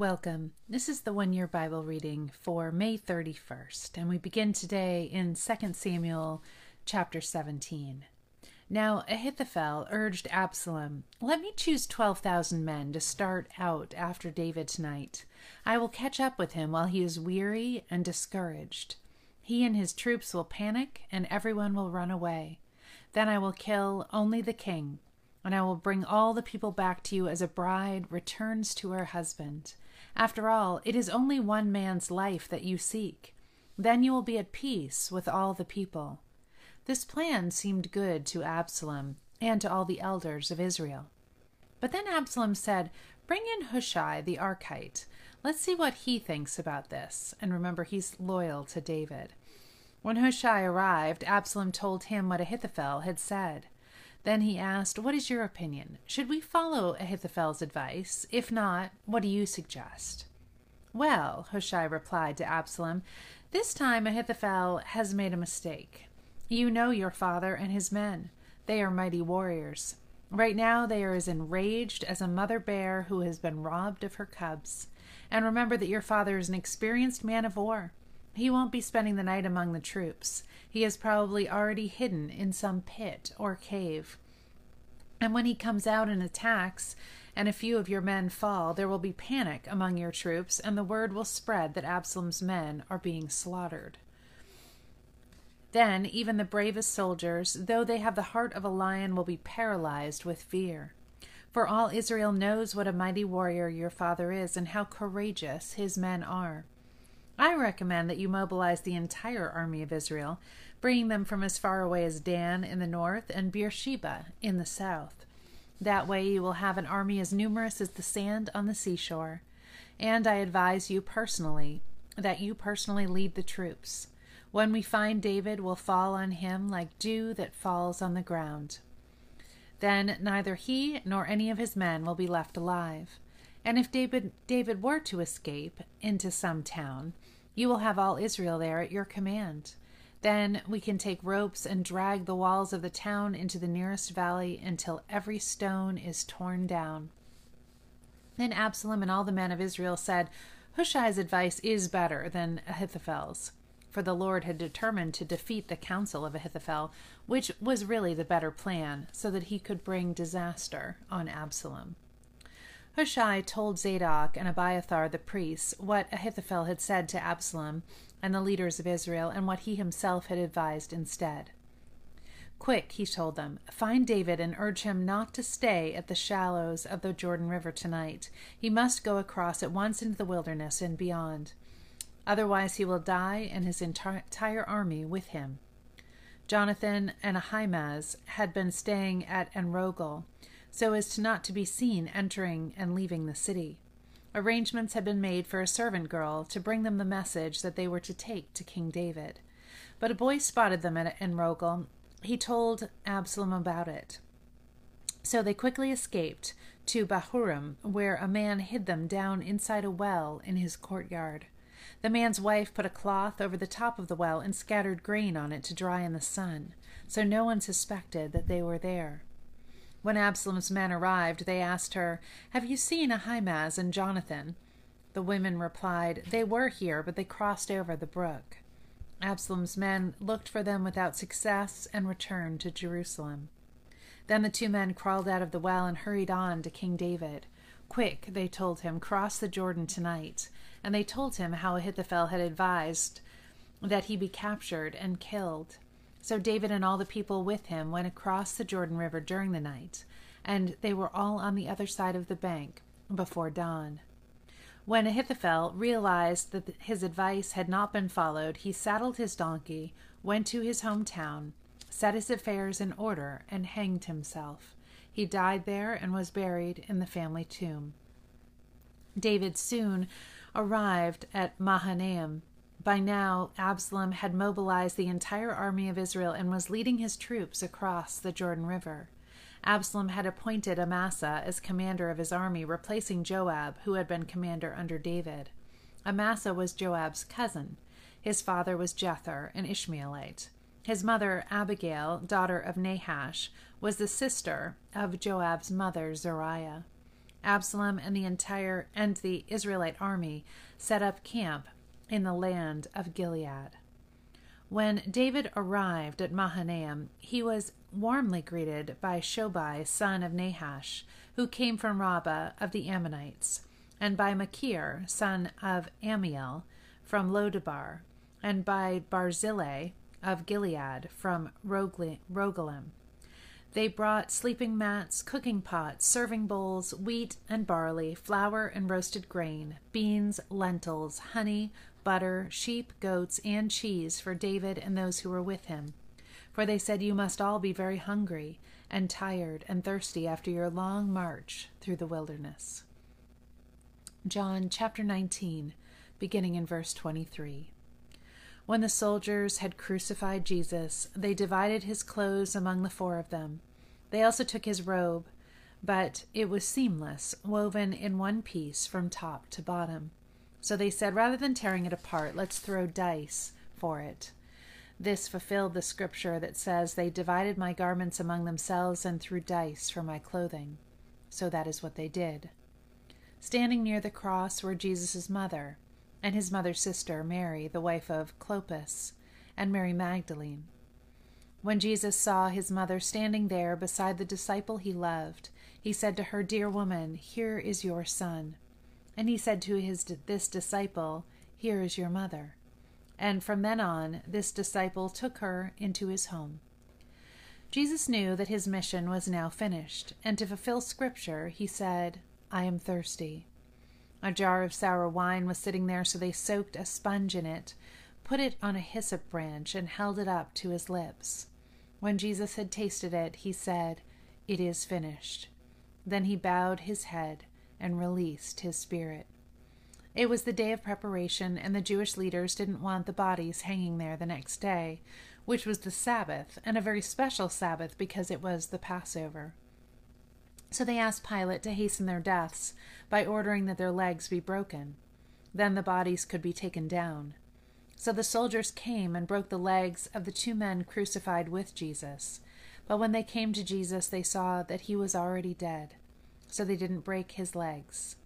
Welcome. This is the one year Bible reading for May 31st, and we begin today in 2 Samuel chapter 17. Now Ahithophel urged Absalom, Let me choose 12,000 men to start out after David tonight. I will catch up with him while he is weary and discouraged. He and his troops will panic, and everyone will run away. Then I will kill only the king, and I will bring all the people back to you as a bride returns to her husband. After all, it is only one man's life that you seek. Then you will be at peace with all the people. This plan seemed good to Absalom and to all the elders of Israel. But then Absalom said, Bring in Hushai the Archite. Let's see what he thinks about this. And remember, he's loyal to David. When Hushai arrived, Absalom told him what Ahithophel had said. Then he asked, What is your opinion? Should we follow Ahithophel's advice? If not, what do you suggest? Well, Hushai replied to Absalom, this time Ahithophel has made a mistake. You know your father and his men. They are mighty warriors. Right now they are as enraged as a mother bear who has been robbed of her cubs. And remember that your father is an experienced man of war. He won't be spending the night among the troops. He is probably already hidden in some pit or cave. And when he comes out and attacks, and a few of your men fall, there will be panic among your troops, and the word will spread that Absalom's men are being slaughtered. Then even the bravest soldiers, though they have the heart of a lion, will be paralyzed with fear. For all Israel knows what a mighty warrior your father is, and how courageous his men are. I recommend that you mobilize the entire army of Israel, bringing them from as far away as Dan in the north and Beersheba in the south. That way you will have an army as numerous as the sand on the seashore. And I advise you personally that you personally lead the troops. When we find David, we'll fall on him like dew that falls on the ground. Then neither he nor any of his men will be left alive. And if David, David were to escape into some town, you will have all Israel there at your command. Then we can take ropes and drag the walls of the town into the nearest valley until every stone is torn down. Then Absalom and all the men of Israel said, Hushai's advice is better than Ahithophel's. For the Lord had determined to defeat the counsel of Ahithophel, which was really the better plan, so that he could bring disaster on Absalom. Hushai told Zadok and Abiathar the priests what Ahithophel had said to Absalom and the leaders of Israel and what he himself had advised instead. Quick, he told them, find David and urge him not to stay at the shallows of the Jordan River tonight. He must go across at once into the wilderness and beyond. Otherwise, he will die and his entire army with him. Jonathan and Ahimaaz had been staying at Enrogel, so as to not to be seen entering and leaving the city. Arrangements had been made for a servant girl to bring them the message that they were to take to King David. But a boy spotted them at Enrogel. He told Absalom about it. So they quickly escaped to Bahurim, where a man hid them down inside a well in his courtyard. The man's wife put a cloth over the top of the well and scattered grain on it to dry in the sun, so no one suspected that they were there. When Absalom's men arrived, they asked her, Have you seen Ahimaaz and Jonathan? The women replied, They were here, but they crossed over the brook. Absalom's men looked for them without success and returned to Jerusalem. Then the two men crawled out of the well and hurried on to King David. Quick, they told him, cross the Jordan tonight. And they told him how Ahithophel had advised that he be captured and killed. So David and all the people with him went across the Jordan River during the night, and they were all on the other side of the bank before dawn. When Ahithophel realized that his advice had not been followed, he saddled his donkey, went to his hometown, set his affairs in order, and hanged himself. He died there and was buried in the family tomb. David soon arrived at Mahanaim, By now, Absalom had mobilized the entire army of Israel and was leading his troops across the Jordan River. Absalom had appointed Amasa as commander of his army, replacing Joab, who had been commander under David. Amasa was Joab's cousin. His father was Jether, an Ishmaelite. His mother, Abigail, daughter of Nahash, was the sister of Joab's mother, Zeruiah. Absalom and the entire and the Israelite army set up camp in the land of Gilead. When David arrived at Mahanaim, he was warmly greeted by Shobai, son of Nahash, who came from Rabbah of the Ammonites, and by Machir, son of Amiel, from Lodabar, and by Barzillai of Gilead from Rogelim. They brought sleeping mats, cooking pots, serving bowls, wheat and barley, flour and roasted grain, beans, lentils, honey, butter, sheep, goats, and cheese for David and those who were with him. For they said, You must all be very hungry and tired and thirsty after your long march through the wilderness. John chapter 19, beginning in verse 23. When the soldiers had crucified Jesus, they divided his clothes among the four of them. They also took his robe, but it was seamless, woven in one piece from top to bottom. So they said, rather than tearing it apart, let's throw dice for it. This fulfilled the scripture that says, They divided my garments among themselves and threw dice for my clothing. So that is what they did. Standing near the cross were Jesus' mother, and his mother's sister, Mary, the wife of Clopas, and Mary Magdalene. When Jesus saw his mother standing there beside the disciple he loved, he said to her, Dear woman, here is your son. And he said to his this disciple, Here is your mother. And from then on, this disciple took her into his home. Jesus knew that his mission was now finished, and to fulfill Scripture, he said, I am thirsty. A jar of sour wine was sitting there, so they soaked a sponge in it, put it on a hyssop branch, and held it up to his lips. When Jesus had tasted it, he said, It is finished. Then he bowed his head and released his spirit. It was the day of preparation, and the Jewish leaders didn't want the bodies hanging there the next day, which was the Sabbath, and a very special Sabbath because it was the Passover. So they asked Pilate to hasten their deaths by ordering that their legs be broken. Then the bodies could be taken down. So the soldiers came and broke the legs of the two men crucified with Jesus. But when they came to Jesus, they saw that he was already dead so they didn't break his legs.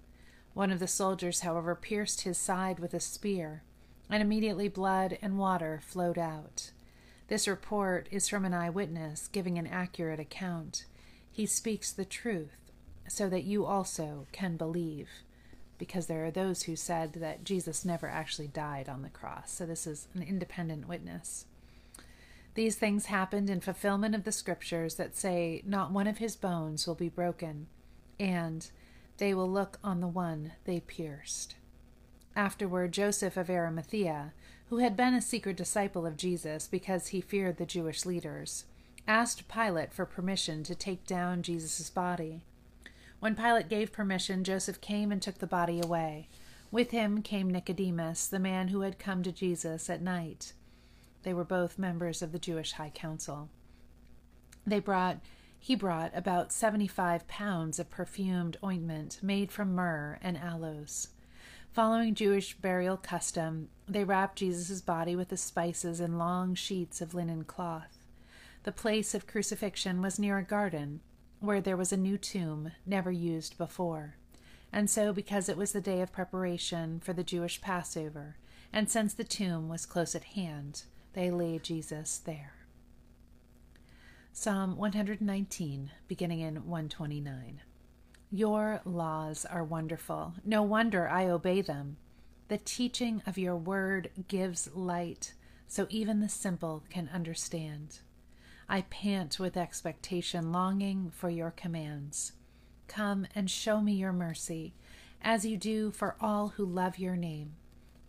One of the soldiers, however, pierced his side with a spear, and immediately blood and water flowed out. This report is from an eyewitness giving an accurate account. He speaks the truth so that you also can believe, because there are those who said that Jesus never actually died on the cross. So this is an independent witness. These things happened in fulfillment of the scriptures that say, Not one of his bones will be broken and they will look on the one they pierced. Afterward, Joseph of Arimathea, who had been a secret disciple of Jesus because he feared the Jewish leaders, asked Pilate for permission to take down Jesus' body. When Pilate gave permission, Joseph came and took the body away. With him came Nicodemus, the man who had come to Jesus at night. They were both members of the Jewish High Council. They brought he brought about seventy five pounds of perfumed ointment made from myrrh and aloes. Following Jewish burial custom, they wrapped Jesus' body with the spices in long sheets of linen cloth. The place of crucifixion was near a garden where there was a new tomb never used before. And so, because it was the day of preparation for the Jewish Passover, and since the tomb was close at hand, they laid Jesus there. Psalm 119, beginning in 129. Your laws are wonderful. No wonder I obey them. The teaching of your word gives light, so even the simple can understand. I pant with expectation, longing for your commands. Come and show me your mercy, as you do for all who love your name.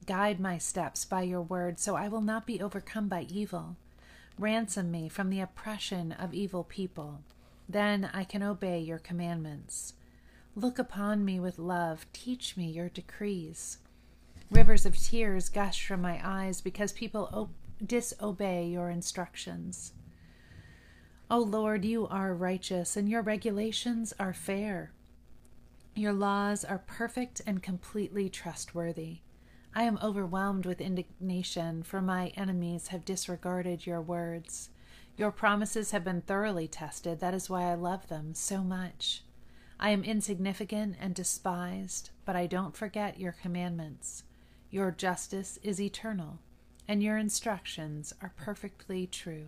Guide my steps by your word, so I will not be overcome by evil. Ransom me from the oppression of evil people. Then I can obey your commandments. Look upon me with love. Teach me your decrees. Rivers of tears gush from my eyes because people op- disobey your instructions. O Lord, you are righteous, and your regulations are fair. Your laws are perfect and completely trustworthy. I am overwhelmed with indignation, for my enemies have disregarded your words. Your promises have been thoroughly tested. That is why I love them so much. I am insignificant and despised, but I don't forget your commandments. Your justice is eternal, and your instructions are perfectly true.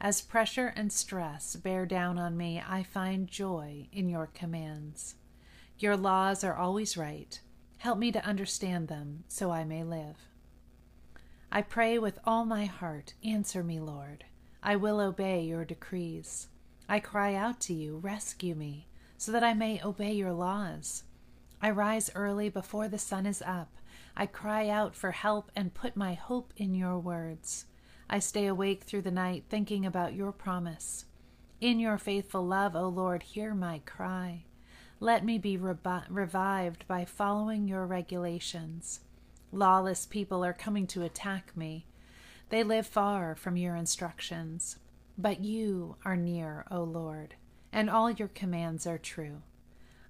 As pressure and stress bear down on me, I find joy in your commands. Your laws are always right. Help me to understand them so I may live. I pray with all my heart. Answer me, Lord. I will obey your decrees. I cry out to you, rescue me, so that I may obey your laws. I rise early before the sun is up. I cry out for help and put my hope in your words. I stay awake through the night thinking about your promise. In your faithful love, O Lord, hear my cry. Let me be revi- revived by following your regulations. Lawless people are coming to attack me. They live far from your instructions. But you are near, O Lord, and all your commands are true.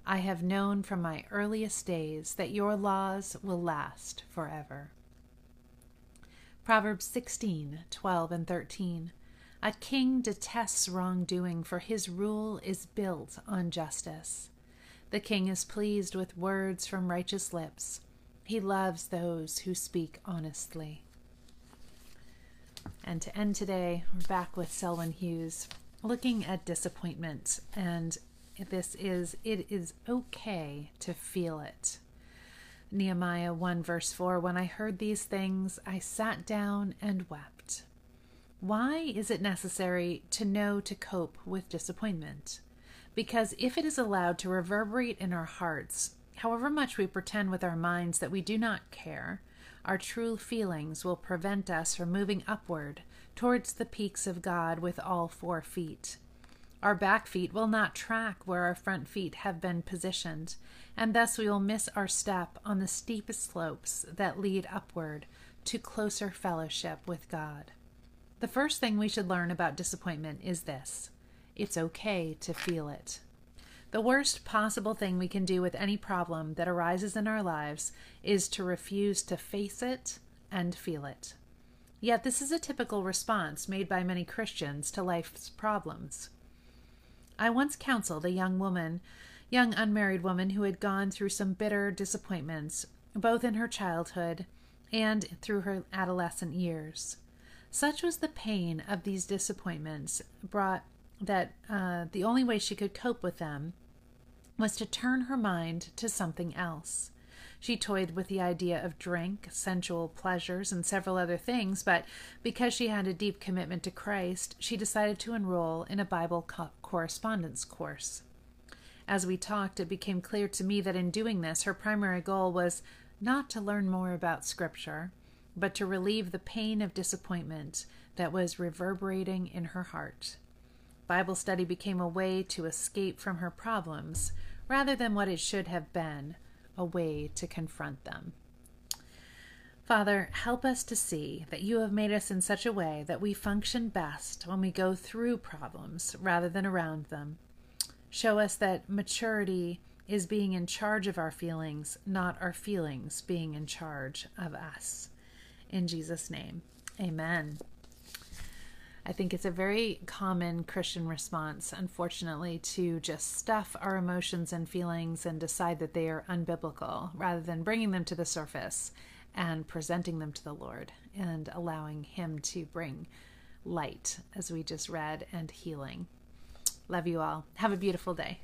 I have known from my earliest days that your laws will last forever. Proverbs 16, 12, and 13. A king detests wrongdoing, for his rule is built on justice. The king is pleased with words from righteous lips. He loves those who speak honestly. And to end today, we're back with Selwyn Hughes looking at disappointment. And this is, it is okay to feel it. Nehemiah 1 verse 4 When I heard these things, I sat down and wept. Why is it necessary to know to cope with disappointment? Because if it is allowed to reverberate in our hearts, however much we pretend with our minds that we do not care, our true feelings will prevent us from moving upward towards the peaks of God with all four feet. Our back feet will not track where our front feet have been positioned, and thus we will miss our step on the steepest slopes that lead upward to closer fellowship with God. The first thing we should learn about disappointment is this it's okay to feel it. The worst possible thing we can do with any problem that arises in our lives is to refuse to face it and feel it. Yet, this is a typical response made by many Christians to life's problems. I once counseled a young woman, young unmarried woman who had gone through some bitter disappointments, both in her childhood and through her adolescent years. Such was the pain of these disappointments brought that uh, the only way she could cope with them was to turn her mind to something else. She toyed with the idea of drink, sensual pleasures, and several other things, but because she had a deep commitment to Christ, she decided to enroll in a Bible co- correspondence course. As we talked, it became clear to me that in doing this, her primary goal was not to learn more about Scripture, but to relieve the pain of disappointment that was reverberating in her heart. Bible study became a way to escape from her problems rather than what it should have been a way to confront them. Father, help us to see that you have made us in such a way that we function best when we go through problems rather than around them. Show us that maturity is being in charge of our feelings, not our feelings being in charge of us. In Jesus' name, amen. I think it's a very common Christian response, unfortunately, to just stuff our emotions and feelings and decide that they are unbiblical rather than bringing them to the surface and presenting them to the Lord and allowing Him to bring light, as we just read, and healing. Love you all. Have a beautiful day.